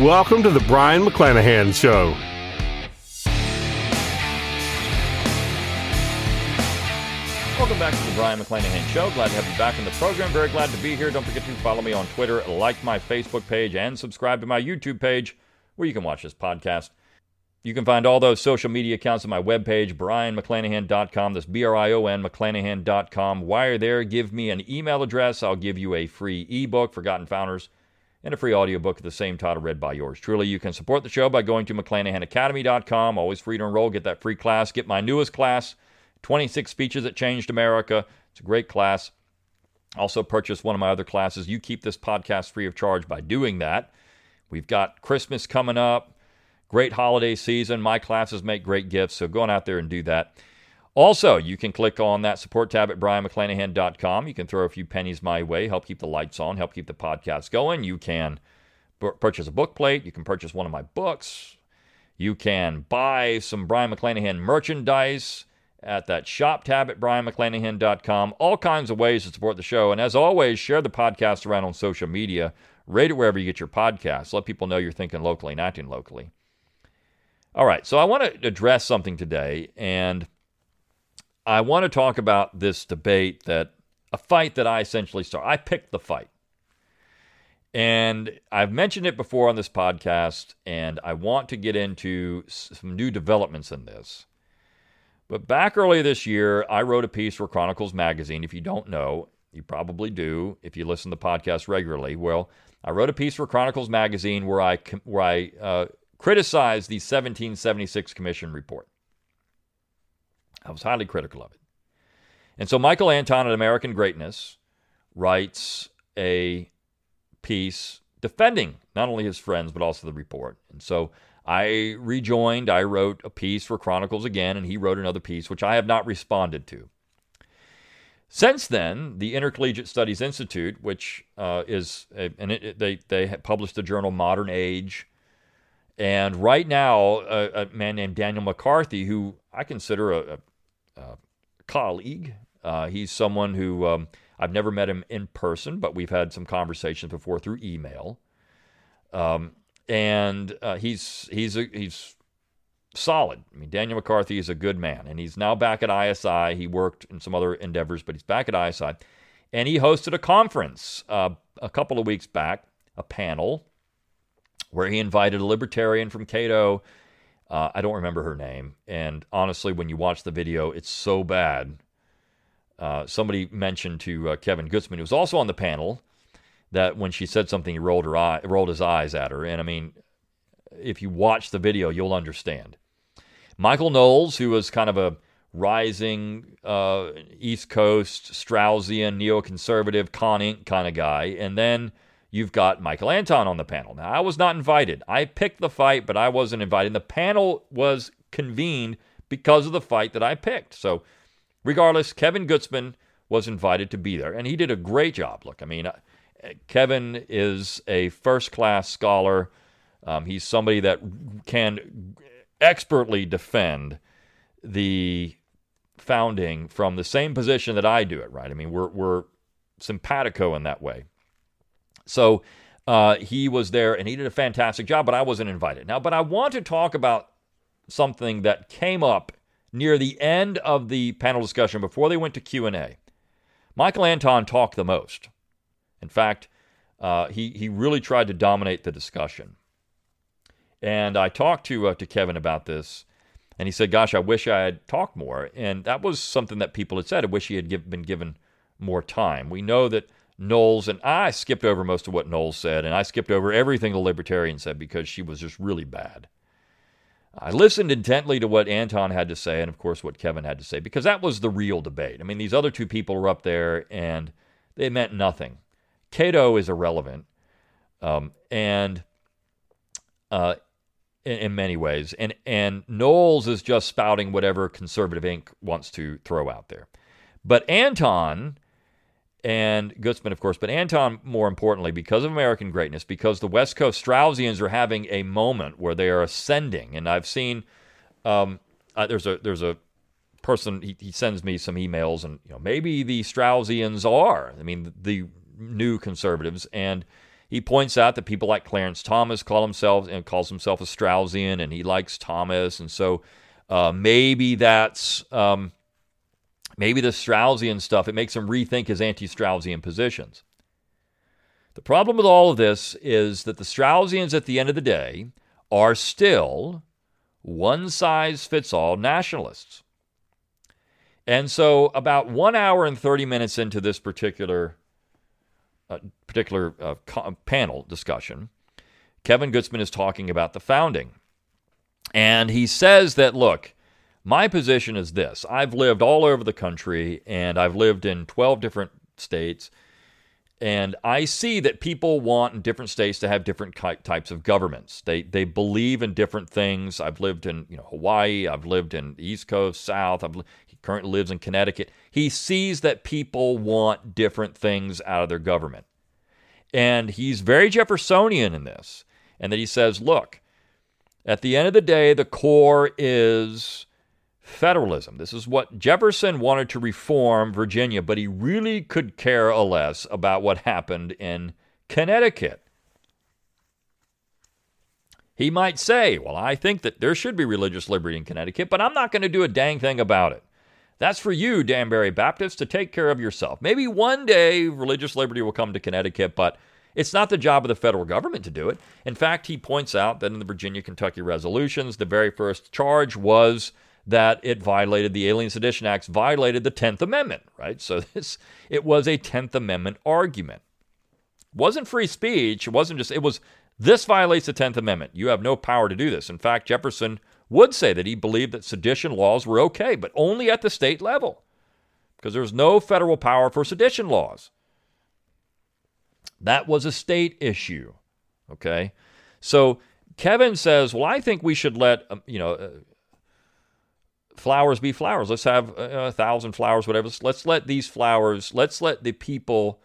Welcome to the Brion McClanahan Show. Welcome back to the Brion McClanahan Show. Glad to have you back in the program. Very glad to be here. Don't forget to follow me on Twitter, like my Facebook page, and subscribe to my YouTube page where you can watch this podcast. You can find all those social media accounts on my webpage, brionmcclanahan.com. That's B R I O N, McClanahan.com. While you're there, give me an email address. I'll give you a free ebook, Forgotten Founders, and a free audiobook of the same title read by yours truly. You can support the show by going to McClanahanacademy.com. Always free to enroll. Get that free class. Get my newest class, 26 Speeches That Changed America. It's a great class. Also, purchase one of my other classes. You keep this podcast free of charge by doing that. We've got Christmas coming up. Great holiday season. My classes make great gifts, so go on out there and do that. Also, you can click on that support tab at brionmcclanahan.com. You can throw a few pennies my way, help keep the lights on, help keep the podcast going. You can b- purchase a book plate. You can purchase one of my books. You can buy some Brion McClanahan merchandise at that shop tab at brionmcclanahan.com. All kinds of ways to support the show. And as always, share the podcast around on social media. Rate it wherever you get your podcasts. Let people know you're thinking locally and acting locally. All right, so I want to address something today, and I want to talk about this debate that a fight that I essentially started. I picked the fight. And I've mentioned it before on this podcast, and I want to get into some new developments in this. But back earlier this year, I wrote a piece for Chronicles Magazine. If you don't know, you probably do if you listen to the podcast regularly. Well, I wrote a piece for Chronicles Magazine where I where I uh, criticized the 1776 Commission report. I was highly critical of it. And so Michael Anton at American Greatness writes a piece defending not only his friends, but also the report. And so I rejoined, I wrote a piece for Chronicles again, and he wrote another piece, which I have not responded to. Since then, the Intercollegiate Studies Institute, which uh, is, a, and it, they, they published the journal Modern Age, and right now, a, a, man named Daniel McCarthy, who I consider a colleague, uh, he's someone who um, I've never met him in person, but we've had some conversations before through email. Um, and uh, he's he's a, he's solid. I mean, Daniel McCarthy is a good man, and he's now back at ISI. He worked in some other endeavors, but he's back at ISI, and he hosted a conference uh, a couple of weeks back, a panel where he invited a libertarian from Cato. Uh, I don't remember her name. And honestly, when you watch the video, it's so bad. Uh, somebody mentioned to uh, Kevin Gutzman, who was also on the panel, that when she said something, he rolled her eye, rolled his eyes at her. And I mean, if you watch the video, you'll understand. Michael Knowles, who was kind of a rising uh, East Coast Straussian neoconservative Con kind of guy, and then you've got Michael Anton on the panel. Now, I was not invited. I picked the fight, but I wasn't invited. And the panel was convened because of the fight that I picked. So, regardless, Kevin Gutzman was invited to be there, and he did a great job. Look, I mean, uh, Kevin is a first class scholar. Um, he's somebody that can expertly defend the founding from the same position that I do it, right? I mean, we're, we're simpatico in that way. So uh, he was there and he did a fantastic job, but I wasn't invited. Now, but I want to talk about something that came up near the end of the panel discussion before they went to Q&A. Michael Anton talked the most. In fact, uh, he, he really tried to dominate the discussion. And I talked to, uh, to Kevin about this, and he said, Gosh, I wish I had talked more. And that was something that people had said. I wish he had give, been given more time. We know that Knowles, and I skipped over most of what Knowles said, and I skipped over everything the Libertarian said because she was just really bad. I listened intently to what Anton had to say, and of course what Kevin had to say, because that was the real debate. I mean, these other two people were up there, and they meant nothing. Cato is irrelevant, um, and uh, in, in many ways. And, and Knowles is just spouting whatever conservative Inc. wants to throw out there. But Anton and Gutzman, of course, but Anton, more importantly, because of American greatness, because the West Coast Straussians are having a moment where they are ascending. And I've seen um, uh, there's a there's a person he, he sends me some emails, and you know maybe the Straussians are. I mean, the new conservatives, and he points out that people like Clarence Thomas call himself and calls himself a Straussian, and he likes Thomas, and so uh, maybe that's. Um, Maybe the Straussian stuff, it makes him rethink his anti Straussian positions. The problem with all of this is that the Straussians, at the end of the day, are still one size fits all nationalists. And so, about one hour and 30 minutes into this particular, uh, particular uh, co- panel discussion, Kevin Gutzman is talking about the founding. And he says that, look, my position is this I've lived all over the country and I've lived in 12 different states. And I see that people want in different states to have different types of governments. They they believe in different things. I've lived in you know Hawaii. I've lived in East Coast, South. I've, he currently lives in Connecticut. He sees that people want different things out of their government, and he's very Jeffersonian in this. And that he says, look, at the end of the day, the core is federalism. This is what Jefferson wanted to reform Virginia, but he really could care less about what happened in Connecticut. He might say, Well, I think that there should be religious liberty in Connecticut, but I'm not going to do a dang thing about it. That's for you, Danbury Baptist, to take care of yourself. Maybe one day religious liberty will come to Connecticut, but it's not the job of the federal government to do it. In fact, he points out that in the Virginia Kentucky resolutions, the very first charge was that it violated the Alien Sedition Acts, violated the 10th Amendment, right? So this it was a 10th Amendment argument. It wasn't free speech, it wasn't just it was this violates the 10th Amendment. You have no power to do this. In fact, Jefferson would say that he believed that sedition laws were okay, but only at the state level. Because there's no federal power for sedition laws. That was a state issue. Okay? So Kevin says, "Well, I think we should let um, you know uh, flowers be flowers. Let's have a, a thousand flowers, whatever. Let's let these flowers, let's let the people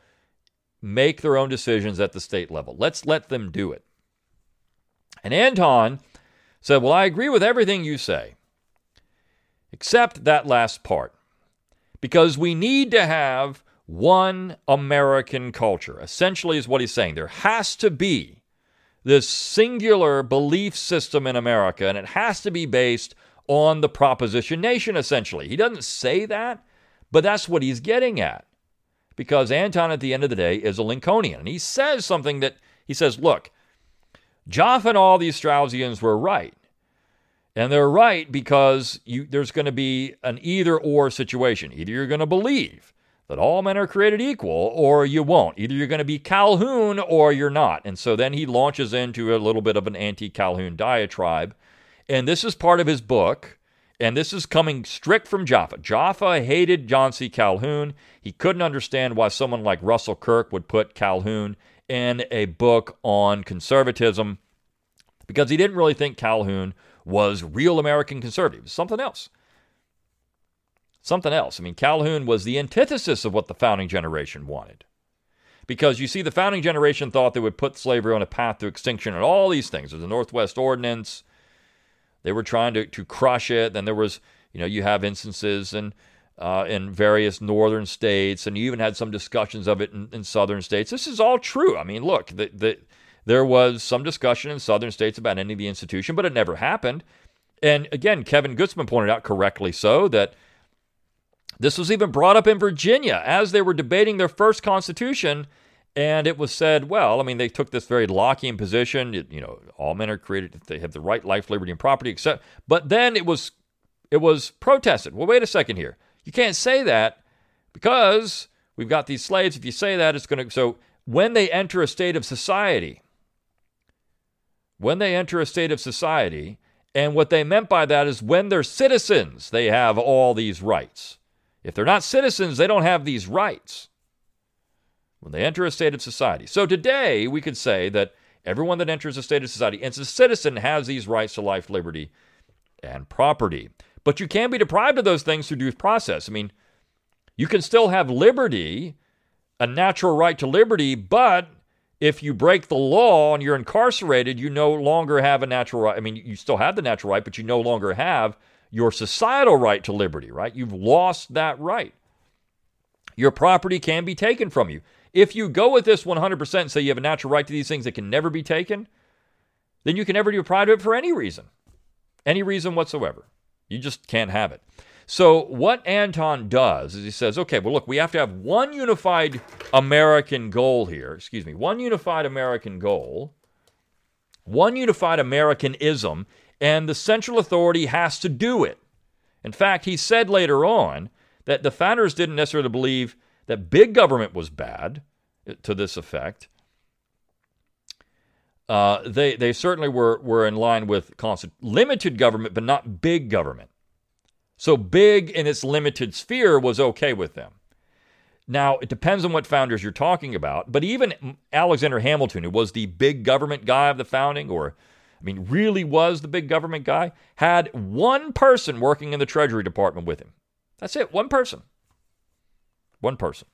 make their own decisions at the state level. Let's let them do it. And Anton said, Well, I agree with everything you say, except that last part, because we need to have one American culture, essentially, is what he's saying. There has to be this singular belief system in America, and it has to be based on the proposition nation, essentially. He doesn't say that, but that's what he's getting at. Because Anton, at the end of the day, is a Lincolnian. And he says something that he says, look, Jaffa and all these Straussians were right. And they're right because you, there's going to be an either or situation. Either you're going to believe that all men are created equal, or you won't. Either you're going to be Calhoun or you're not. And so then he launches into a little bit of an anti Calhoun diatribe and this is part of his book, and this is coming strict from Jaffa. Jaffa hated John C. Calhoun. He couldn't understand why someone like Russell Kirk would put Calhoun in a book on conservatism because he didn't really think Calhoun was real American conservative. something else. Something else. I mean, Calhoun was the antithesis of what the founding generation wanted. Because you see, the founding generation thought they would put slavery on a path to extinction and all these things. There's the Northwest Ordinance, they were trying to, to crush it. Then there was, you know, you have instances in, uh, in various northern states, and you even had some discussions of it in, in southern states. This is all true. I mean, look, the, the, there was some discussion in southern states about ending the institution, but it never happened. And again, Kevin Gutzman pointed out correctly so that this was even brought up in Virginia as they were debating their first constitution. And it was said, well, I mean, they took this very Lockean position. You know, all men are created; they have the right, life, liberty, and property. Except, but then it was, it was protested. Well, wait a second here. You can't say that because we've got these slaves. If you say that, it's going to. So when they enter a state of society, when they enter a state of society, and what they meant by that is when they're citizens, they have all these rights. If they're not citizens, they don't have these rights when they enter a state of society. So today, we could say that Everyone that enters a state of society as a citizen has these rights to life, liberty, and property. But you can be deprived of those things through due process. I mean, you can still have liberty, a natural right to liberty, but if you break the law and you're incarcerated, you no longer have a natural right. I mean, you still have the natural right, but you no longer have your societal right to liberty, right? You've lost that right. Your property can be taken from you. If you go with this 100% and say you have a natural right to these things that can never be taken, then you can never be deprived it for any reason, any reason whatsoever. You just can't have it. So, what Anton does is he says, okay, well, look, we have to have one unified American goal here. Excuse me, one unified American goal, one unified Americanism, and the central authority has to do it. In fact, he said later on that the founders didn't necessarily believe that big government was bad uh, to this effect. Uh, they, they certainly were, were in line with constant, limited government, but not big government. So big in its limited sphere was okay with them. Now, it depends on what founders you're talking about, but even Alexander Hamilton, who was the big government guy of the founding, or, I mean, really was the big government guy, had one person working in the Treasury Department with him. That's it, one person. One person.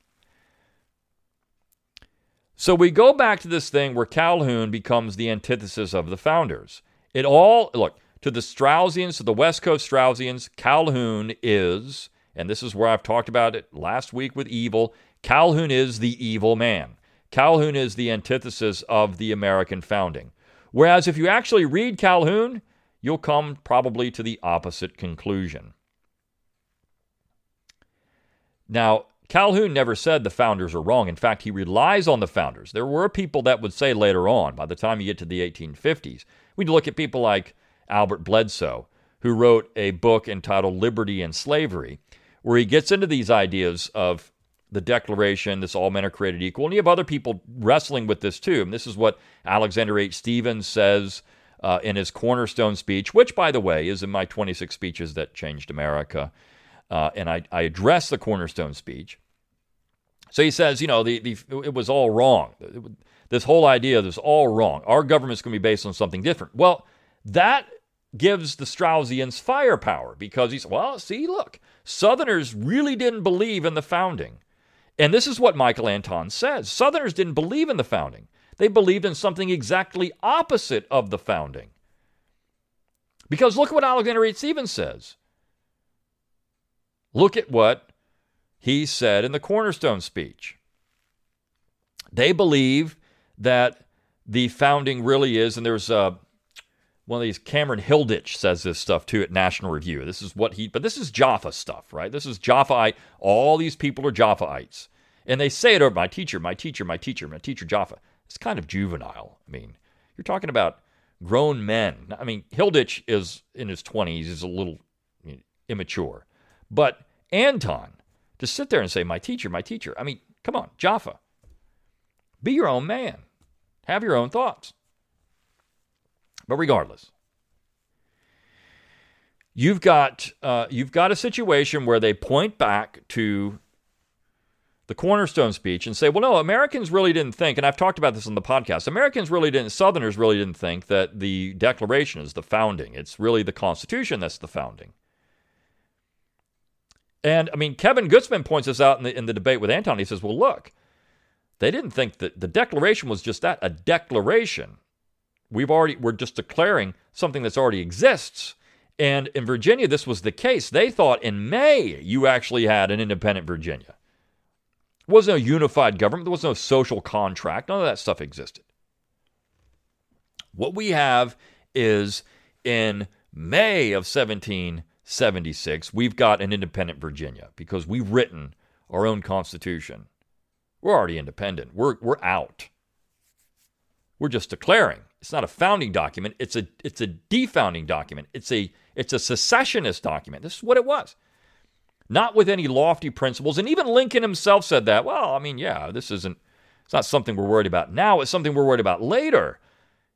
So we go back to this thing where Calhoun becomes the antithesis of the founders. It all, look, to the Straussians, to the West Coast Straussians, Calhoun is, and this is where I've talked about it last week with evil, Calhoun is the evil man. Calhoun is the antithesis of the American founding. Whereas if you actually read Calhoun, you'll come probably to the opposite conclusion. Now, Calhoun never said the founders are wrong. In fact, he relies on the founders. There were people that would say later on, by the time you get to the 1850s, we'd look at people like Albert Bledsoe, who wrote a book entitled Liberty and Slavery, where he gets into these ideas of the Declaration, this all men are created equal. And you have other people wrestling with this too. And this is what Alexander H. Stephens says uh, in his cornerstone speech, which, by the way, is in my 26 speeches that changed America. Uh, and I, I address the cornerstone speech. So he says, you know, the, the, it was all wrong. This whole idea was all wrong. Our government's going to be based on something different. Well, that gives the Straussians firepower because he's, well, see, look, Southerners really didn't believe in the founding. And this is what Michael Anton says Southerners didn't believe in the founding, they believed in something exactly opposite of the founding. Because look at what Alexander H. Stephens says. Look at what he said in the Cornerstone speech. They believe that the founding really is, and there's a, one of these Cameron Hilditch says this stuff too at National Review. This is what he, but this is Jaffa stuff, right? This is Jaffaite. All these people are Jaffaites. And they say it over my teacher, my teacher, my teacher, my teacher, Jaffa. It's kind of juvenile. I mean, you're talking about grown men. I mean, Hilditch is in his 20s, He's a little immature. But Anton, to sit there and say, my teacher, my teacher, I mean, come on, Jaffa. Be your own man. Have your own thoughts. But regardless, you've got uh, you've got a situation where they point back to the cornerstone speech and say, well, no, Americans really didn't think, and I've talked about this on the podcast. Americans really didn't, Southerners really didn't think that the Declaration is the founding. It's really the Constitution that's the founding. And I mean, Kevin Gutzman points this out in the, in the debate with Anton. He says, well, look, they didn't think that the Declaration was just that, a declaration. We've already we're just declaring something that's already exists. And in Virginia, this was the case. They thought in May you actually had an independent Virginia. There was no unified government. There was no social contract. None of that stuff existed. What we have is in May of 1776, we've got an independent Virginia because we've written our own constitution. We're already independent. We're, we're out. We're just declaring. It's not a founding document. It's a it's a defounding document. It's a it's a secessionist document. This is what it was. Not with any lofty principles. And even Lincoln himself said that. Well, I mean, yeah, this isn't it's not something we're worried about now. It's something we're worried about later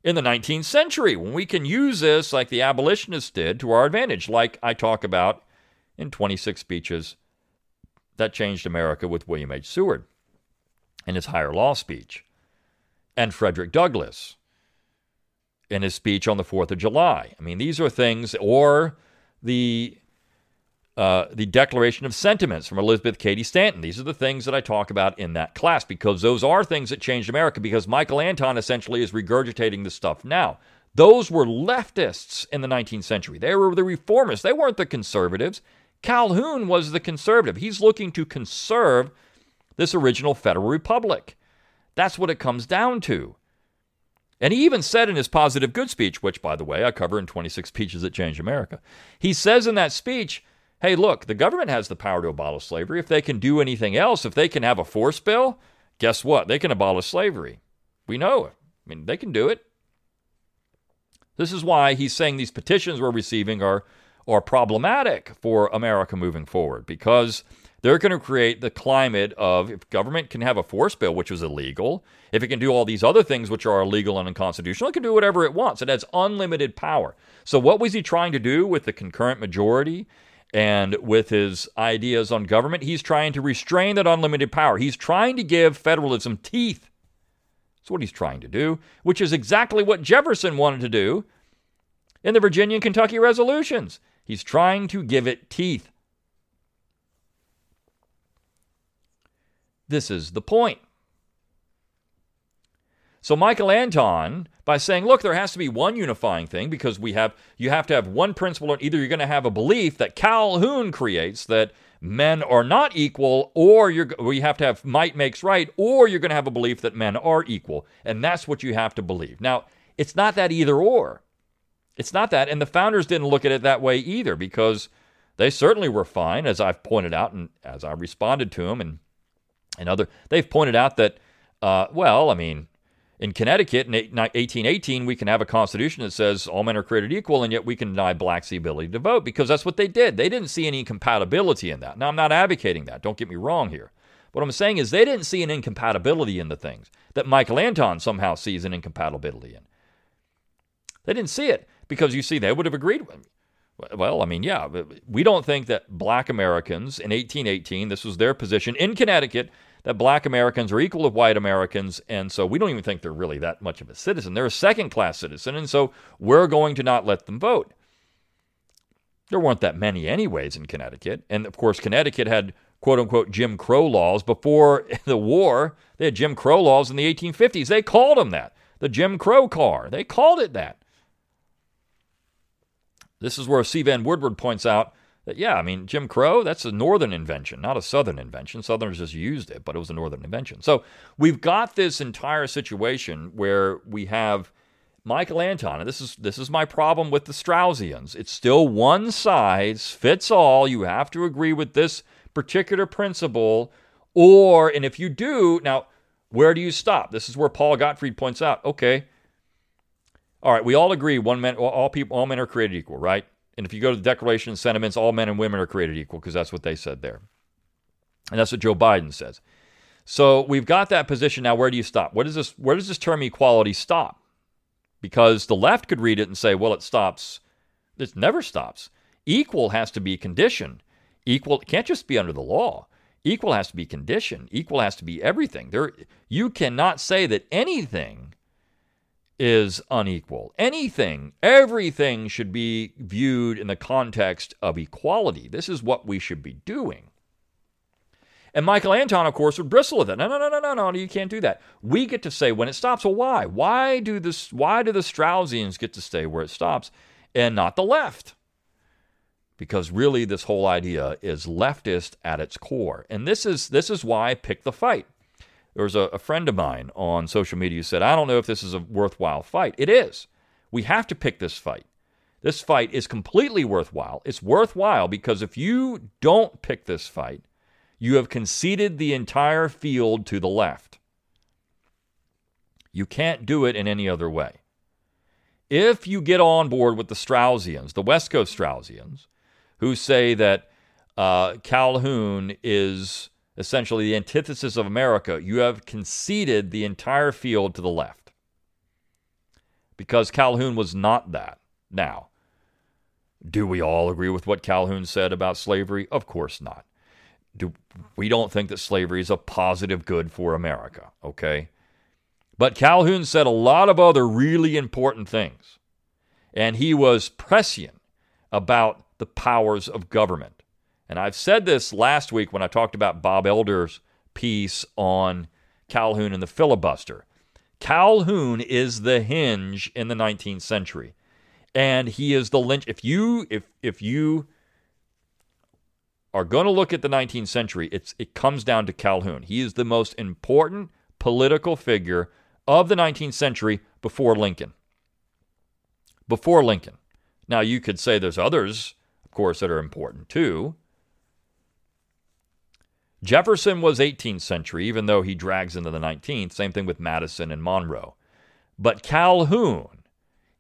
in the 19th century when we can use this like the abolitionists did to our advantage, like I talk about in 26 speeches that changed America with William H. Seward in his higher law speech and Frederick Douglass in his speech on the 4th of July. I mean, these are things, or the uh, the Declaration of Sentiments from Elizabeth Cady Stanton. These are the things that I talk about in that class because those are things that changed America because Michael Anton essentially is regurgitating the stuff now. Those were leftists in the 19th century. They were the reformists. They weren't the conservatives. Calhoun was the conservative. He's looking to conserve this original Federal Republic. That's what it comes down to. And he even said in his positive good speech, which, by the way, I cover in 26 speeches that changed America, he says in that speech, hey, look, the government has the power to abolish slavery. If they can do anything else, if they can have a force bill, guess what? They can abolish slavery. We know it. I mean, they can do it. This is why he's saying these petitions we're receiving are, are problematic for America moving forward because they're going to create the climate of if government can have a force bill, which is illegal, if it can do all these other things which are illegal and unconstitutional, it can do whatever it wants. It has unlimited power. So, what was he trying to do with the concurrent majority and with his ideas on government? He's trying to restrain that unlimited power. He's trying to give federalism teeth. That's what he's trying to do, which is exactly what Jefferson wanted to do in the Virginia and Kentucky resolutions. He's trying to give it teeth. This is the point. So Michael Anton, by saying, look, there has to be one unifying thing because we have you have to have one principle, and either you're going to have a belief that Calhoun creates that men are not equal, or you're or you have to have might makes right, or you're going to have a belief that men are equal, and that's what you have to believe. Now, it's not that either or. It's not that, and the founders didn't look at it that way either because they certainly were fine, as I've pointed out and as I responded to them and and other. They've pointed out that, uh, well, I mean, in Connecticut in 1818, we can have a constitution that says all men are created equal, and yet we can deny blacks the ability to vote because that's what they did. They didn't see any incompatibility in that. Now, I'm not advocating that. Don't get me wrong here. What I'm saying is they didn't see an incompatibility in the things that Michael Anton somehow sees an incompatibility in. They didn't see it because you see, they would have agreed with me. Well, I mean, yeah, we don't think that black Americans in 1818, this was their position in Connecticut, that black Americans are equal to white Americans, and so we don't even think they're really that much of a citizen. They're a second class citizen, and so we're going to not let them vote. There weren't that many, anyways, in Connecticut. And of course, Connecticut had quote unquote Jim Crow laws before the war. They had Jim Crow laws in the 1850s. They called them that the Jim Crow car. They called it that. This is where C. Vann Woodward points out that, yeah, I mean, Jim Crow, that's a northern invention, not a southern invention. Southerners just used it, but it was a northern invention. So we've got this entire situation where we have Michael Anton, and this is this is my problem with the Straussians. It's still one size fits all. You have to agree with this particular principle, or and if you do, now where do you stop? This is where Paul Gottfried points out. Okay, all right, we all agree one man, all people, all men are created equal, right? And if you go to the Declaration of Sentiments, all men and women are created equal because that's what they said there. And that's what Joe Biden says. So we've got that position now. Where do you stop? Where does this where does this term equality stop? Because the left could read it and say, well, it stops. It never stops. Equal has to be conditioned. Equal can't just be under the law. Equal has to be conditioned. Equal has to be everything. There, you cannot say that anything is unequal. Anything, everything should be viewed in the context of equality. This is what we should be doing. And Michael Anton, of course, would bristle with it. No, no, no, no, no, no, you can't do that. We get to say when it stops. Well, why? Why do this? Why do the Straussians get to stay where it stops, and not the left? Because really, this whole idea is leftist at its core, and this is this is why I picked the fight. There was a, a friend of mine on social media who said, I don't know if this is a worthwhile fight. It is. We have to pick this fight. This fight is completely worthwhile. It's worthwhile because if you don't pick this fight, you have conceded the entire field to the left. You can't do it in any other way. If you get on board with the Straussians, the West Coast Straussians, who say that uh, Calhoun is essentially the antithesis of America, you have conceded the entire field to the left. Because Calhoun was not that. Now, do we all agree with what Calhoun said about slavery? Of course not. Do we don't think that slavery is a positive good for America, okay? But Calhoun said a lot of other really important things. And he was prescient about the powers of government. And I've said this last week when I talked about Bob Elder's piece on Calhoun and the filibuster. Calhoun is the hinge in the 19th century. And he is the lynch. If you if if you are going to look at the 19th century, it's it comes down to Calhoun. He is the most important political figure of the 19th century before Lincoln. Before Lincoln. Now you could say there's others, of course, that are important too. Jefferson was 18th century, even though he drags into the 19th. Same thing with Madison and Monroe. But Calhoun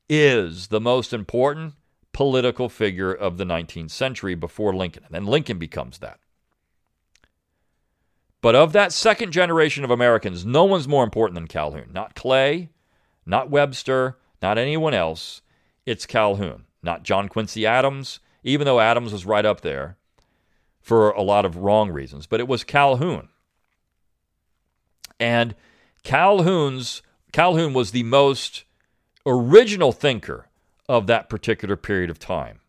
is the most important political figure of the 19th century before Lincoln. And then Lincoln becomes that. But of that second generation of Americans, no one's more important than Calhoun. Not Clay, not Webster, not anyone else. It's Calhoun, not John Quincy Adams, even though Adams was right up there for a lot of wrong reasons, but it was Calhoun. And Calhoun's Calhoun was the most original thinker of that particular period of time.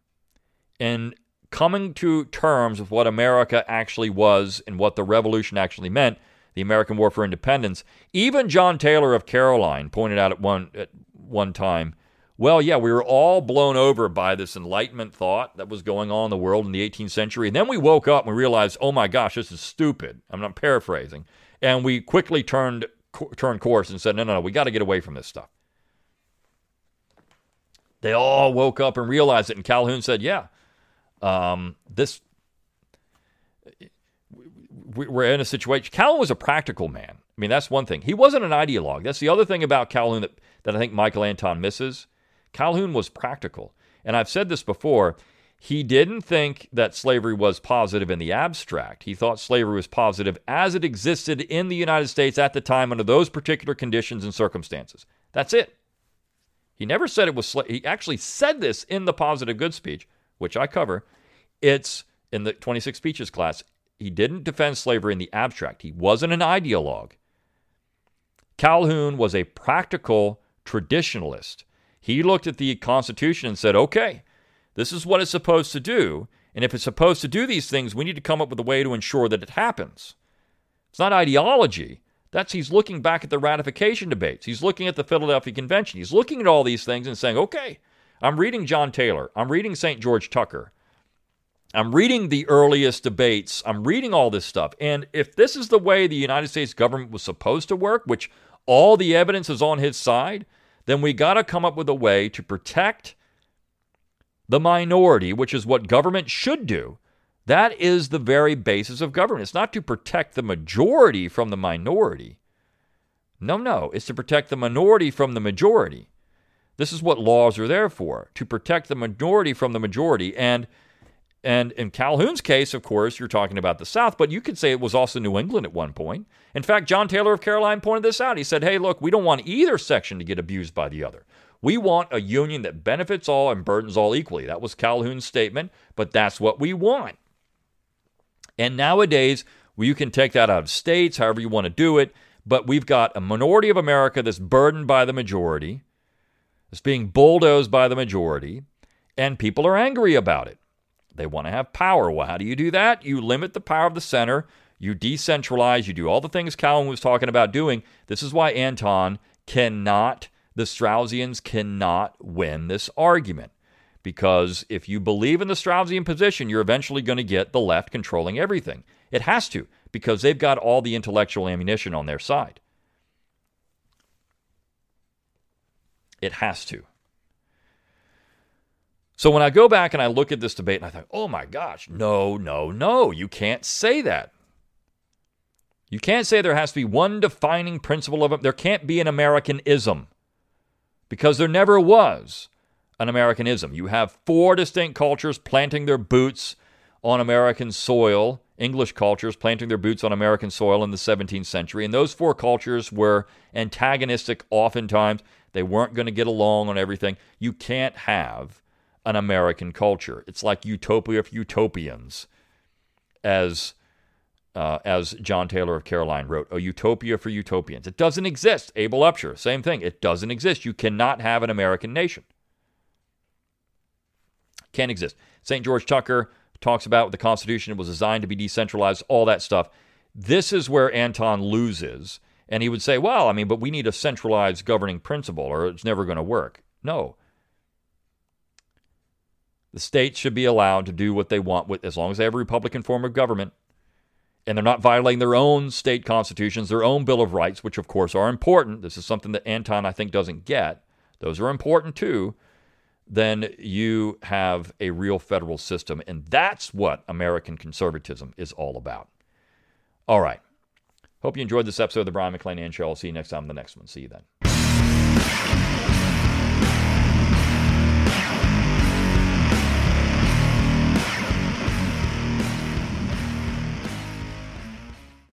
And coming to terms with what America actually was and what the revolution actually meant, the American War for Independence, even John Taylor of Caroline pointed out at one at one time well, yeah, we were all blown over by this Enlightenment thought that was going on in the world in the 18th century. And then we woke up and we realized, oh my gosh, this is stupid. I'm not paraphrasing. And we quickly turned, turned course and said, no, no, no, we got to get away from this stuff. They all woke up and realized it. And Calhoun said, yeah, um, this, we're in a situation. Calhoun was a practical man. I mean, that's one thing. He wasn't an ideologue. That's the other thing about Calhoun that, that I think Michael Anton misses Calhoun was practical. And I've said this before. He didn't think that slavery was positive in the abstract. He thought slavery was positive as it existed in the United States at the time under those particular conditions and circumstances. That's it. He never said it was sla- he actually said this in the positive good speech, which I cover. It's in the 26 speeches class. He didn't defend slavery in the abstract. He wasn't an ideologue. Calhoun was a practical traditionalist. He looked at the Constitution and said, okay, this is what it's supposed to do. And if it's supposed to do these things, we need to come up with a way to ensure that it happens. It's not ideology. That's he's looking back at the ratification debates. He's looking at the Philadelphia Convention. He's looking at all these things and saying, okay, I'm reading John Taylor. I'm reading St. George Tucker. I'm reading the earliest debates. I'm reading all this stuff. And if this is the way the United States government was supposed to work, which all the evidence is on his side, then we got to come up with a way to protect the minority, which is what government should do. That is the very basis of government. It's not to protect the majority from the minority. No, no, it's to protect the minority from the majority. This is what laws are there for, to protect the minority from the majority. And and in Calhoun's case, of course, you're talking about the South, but you could say it was also New England at one point. In fact, John Taylor of Caroline pointed this out. He said, hey, look, we don't want either section to get abused by the other. We want a union that benefits all and burdens all equally. That was Calhoun's statement, but that's what we want. And nowadays, well, you can take that out of states, however you want to do it, but we've got a minority of America that's burdened by the majority, that's being bulldozed by the majority, and people are angry about it. They want to have power. Well, how do you do that? You limit the power of the center, you decentralize, you do all the things Calhoun was talking about doing. This is why Anton cannot, the Straussians cannot win this argument. Because if you believe in the Straussian position, you're eventually going to get the left controlling everything. It has to, because they've got all the intellectual ammunition on their side. It has to. So when I go back and I look at this debate and I think, oh my gosh, no, no, no, you can't say that. You can't say there has to be one defining principle of it. There can't be an Americanism because there never was an Americanism. You have four distinct cultures planting their boots on American soil, English cultures planting their boots on American soil in the 17th century. And those four cultures were antagonistic oftentimes. They weren't going to get along on everything. You can't have an American culture. It's like utopia for utopians, as uh, as John Taylor of Caroline wrote, a utopia for utopians. It doesn't exist. Abel Upshur, same thing. It doesn't exist. You cannot have an American nation. Can't exist. St. George Tucker talks about the Constitution was designed to be decentralized, all that stuff. This is where Anton loses. And he would say, well, I mean, but we need a centralized governing principle or it's never going to work. No. The states should be allowed to do what they want with, as long as they have a Republican form of government and they're not violating their own state constitutions, their own Bill of Rights, which of course are important. This is something that Anton, I think, doesn't get. Those are important too then you have a real federal system. And that's what American conservatism is all about. All right. Hope you enjoyed this episode of the Brion McClanahan Show. I'll see you next time on the next one. See you then.